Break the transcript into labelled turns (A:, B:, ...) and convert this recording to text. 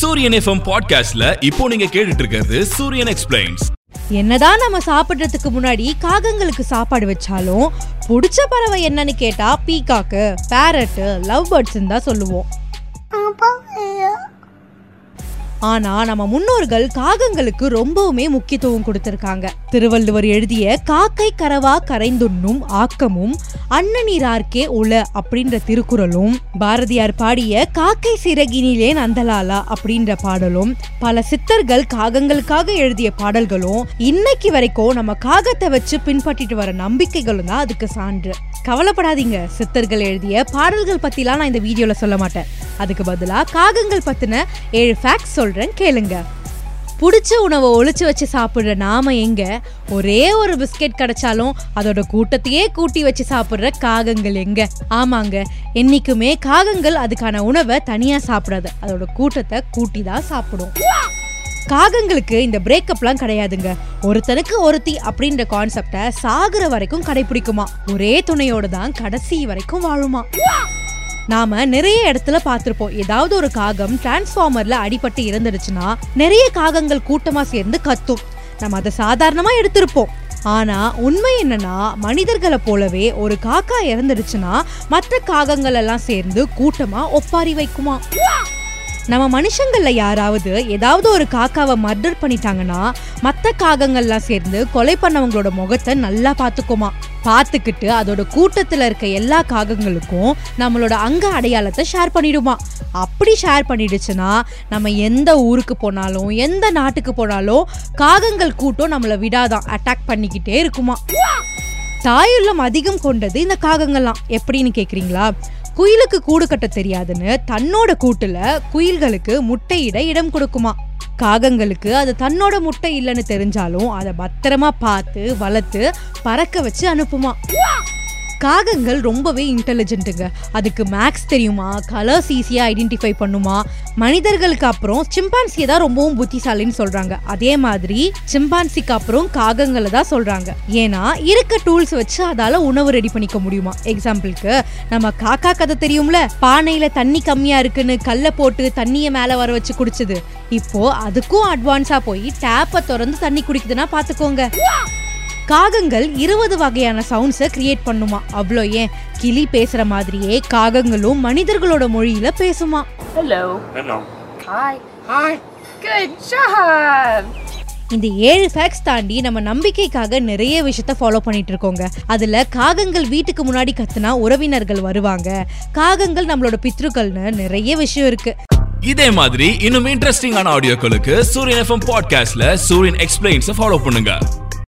A: சூரியன் எஃப்எம் பாட்காஸ்ட்ல இப்போ நீங்க கேட்டுட்டு இருக்கிறது சூரியன் எக்ஸ்பிளைன்ஸ்
B: என்னதான் நம்ம சாப்பிடுறதுக்கு முன்னாடி காகங்களுக்கு சாப்பாடு வச்சாலும் பிடிச்ச பறவை என்னன்னு கேட்டா பீகாக்கு பேரட்டு லவ் பேர்ட்ஸ் தான் சொல்லுவோம். ஆனா நம்ம முன்னோர்கள் காகங்களுக்கு ரொம்பவுமே முக்கியத்துவம் கொடுத்திருக்காங்க. திருவள்ளுவர் எழுதிய காக்கை கரவா கரைந்துண்ணும் ஆக்கமும் அன்னநீரார்க்கே உல அப்படின்ற திருக்குறளும் பாரதியார் பாடிய காக்கை சிறகினிலே நந்தலாலா அப்படின்ற பாடலும் பல சித்தர்கள் காகங்களுக்காக எழுதிய பாடல்களும் இன்னைக்கு வரைக்கும் நம்ம காகத்தை வச்சு பின்பற்றிட்டு வர நம்பிக்கைகளும் தான் அதுக்கு சான்று. கவலைப்படாதீங்க. சித்தர்கள் எழுதிய பாடல்கள் பத்திலாம் நான் இந்த வீடியோல சொல்ல மாட்டேன். அதுக்கு பதிலாக காகங்கள் பற்றின ஏழு ஃபேக்ட்ஸ் சொல்கிறேன் கேளுங்க. பிடிச்ச உணவை ஒழிச்சு வச்சு சாப்பிட்ற நாம எங்க? ஒரே ஒரு பிஸ்கெட் கிடைச்சாலும் அதோட கூட்டத்தையே கூட்டி வச்சு சாப்பிட்ற காகங்கள் எங்க? ஆமாங்க என்னைக்குமே காகங்கள் அதுக்கான உணவை தனியா சாப்பிடாது. அதோட கூட்டத்தை கூட்டி தான் சாப்பிடும். காகங்களுக்கு இந்த பிரேக்கப்லாம் கிடையாதுங்க. ஒருத்தனுக்கு ஒருத்தி அப்படின்ற கான்செப்டை சாகுற வரைக்கும் கடைபிடிக்குமா? ஒரே துணையோட தான் கடைசி வரைக்கும் வாழுமா? நாம நிறைய இடத்துல பார்த்திருப்போம். ஏதாவது ஒரு காகம் டிரான்ஸ்ஃபார்மர்ல அடிபட்டு இறந்துடுச்சுன்னா நிறைய காகங்கள் கூட்டமா சேர்ந்து கத்தும். நம்ம அதை சாதாரணமா எடுத்திருப்போம். ஆனா உண்மை என்னன்னா மனிதர்களை போலவே ஒரு காக்கா இறந்துடுச்சுன்னா மற்ற காகங்கள் எல்லாம் சேர்ந்து கூட்டமா ஒப்பாரி வைக்குமா? நம்ம மனுஷங்கள்ல யாராவது ஏதாவது ஒரு காக்காவை மர்டர் பண்ணிட்டாங்கன்னா மற்ற காகங்கள்லாம் சேர்ந்து கொலை பண்ணவங்களோட முகத்தை நல்லா பார்த்துக்குமா? பார்த்துக்கிட்டு அதோட கூட்டத்தில் இருக்க எல்லா காகங்களுக்கும் நம்மளோட அங்க அடையாளத்தை ஷேர் பண்ணிடுமா. அப்படி ஷேர் பண்ணிடுச்சுன்னா நம்ம எந்த ஊருக்கு போனாலும் எந்த நாட்டுக்கு போனாலும் காகங்கள் கூட்டம் நம்மளை விடாதான் அட்டாக் பண்ணிக்கிட்டே இருக்குமா. தாயுள்ளம் அதிகம் கொண்டது இந்த காகங்கள்லாம். எப்படின்னு கேட்குறீங்களா குயிலுக்கு கூடு கட்ட தெரியாதுன்னு தன்னோட கூட்டுல குயில்களுக்கு முட்டையிட இடம் கொடுக்குமா. காகங்களுக்கு அது தன்னோட முட்டை இல்லைன்னு தெரிஞ்சாலும் அதை பத்திரமா பார்த்து வளர்த்து பறக்க வச்சு அனுப்புமா. காகங்கள் ரொம்பவே இன்டெலிஜென்ட்டுங்க அதுக்கு மேக்ஸ் தெரியுமா? கலர்ஸ் ஈஸியாக ஐடென்டிஃபை பண்ணுமா? மனிதர்களுக்கு அப்புறம் சிம்பான்சியை தான் ரொம்பவும் புத்திசாலின்னு சொல்றாங்க. அதே மாதிரி சிம்பான்சிக்கு அப்புறம் காகங்களை தான் சொல்றாங்க. ஏன்னா இருக்க டூல்ஸ் வச்சு அதால உணவு ரெடி பண்ணிக்க முடியுமா? எக்ஸாம்பிளுக்கு நம்ம காக்கா கதை தெரியும்ல? பானையில தண்ணி கம்மியா இருக்குன்னு கல்லை போட்டு தண்ணியை மேல வர வச்சு குடிச்சது. இப்போ அதுக்கும் அட்வான்ஸா போய் டேப்பை திறந்து தண்ணி குடிக்குதுன்னா பார்த்துக்கோங்க காகங்கள் இருபது வகையான சவுண்ட்ஸை கிரியேட் பண்ணுமா அவ்வளோ ஏன் கிளி பேசுற மாதிரியே காகங்களும் மனிதர்களோட மொழியில பேசுமா
C: Hello.
D: Hello.
C: Hi. Hi. Good job.
B: இந்த ஏழு ஃபேக்ட்ஸ் தாண்டி நம்ம நம்பிக்கைக்காக நிறைய விஷயத்த ஃபாலோ பண்ணிட்டு இருக்கோங்க அதுல காகங்கள் வீட்டுக்கு முன்னாடி கத்துனா உறவினர்கள் வருவாங்க காகங்கள் நம்மளோட பித்ருக்கள்னு நிறைய விஷயம் இருக்கு
A: இதே மாதிரி இன்னும் இன்ட்ரெஸ்டிங்கான ஆடியோக்களுக்கு சூரியன் எஃப்எம் பாட்காஸ்ட்ல சூரியன் எக்ஸ்பிளைன்ஸ் ஃபாலோ பண்ணுங்க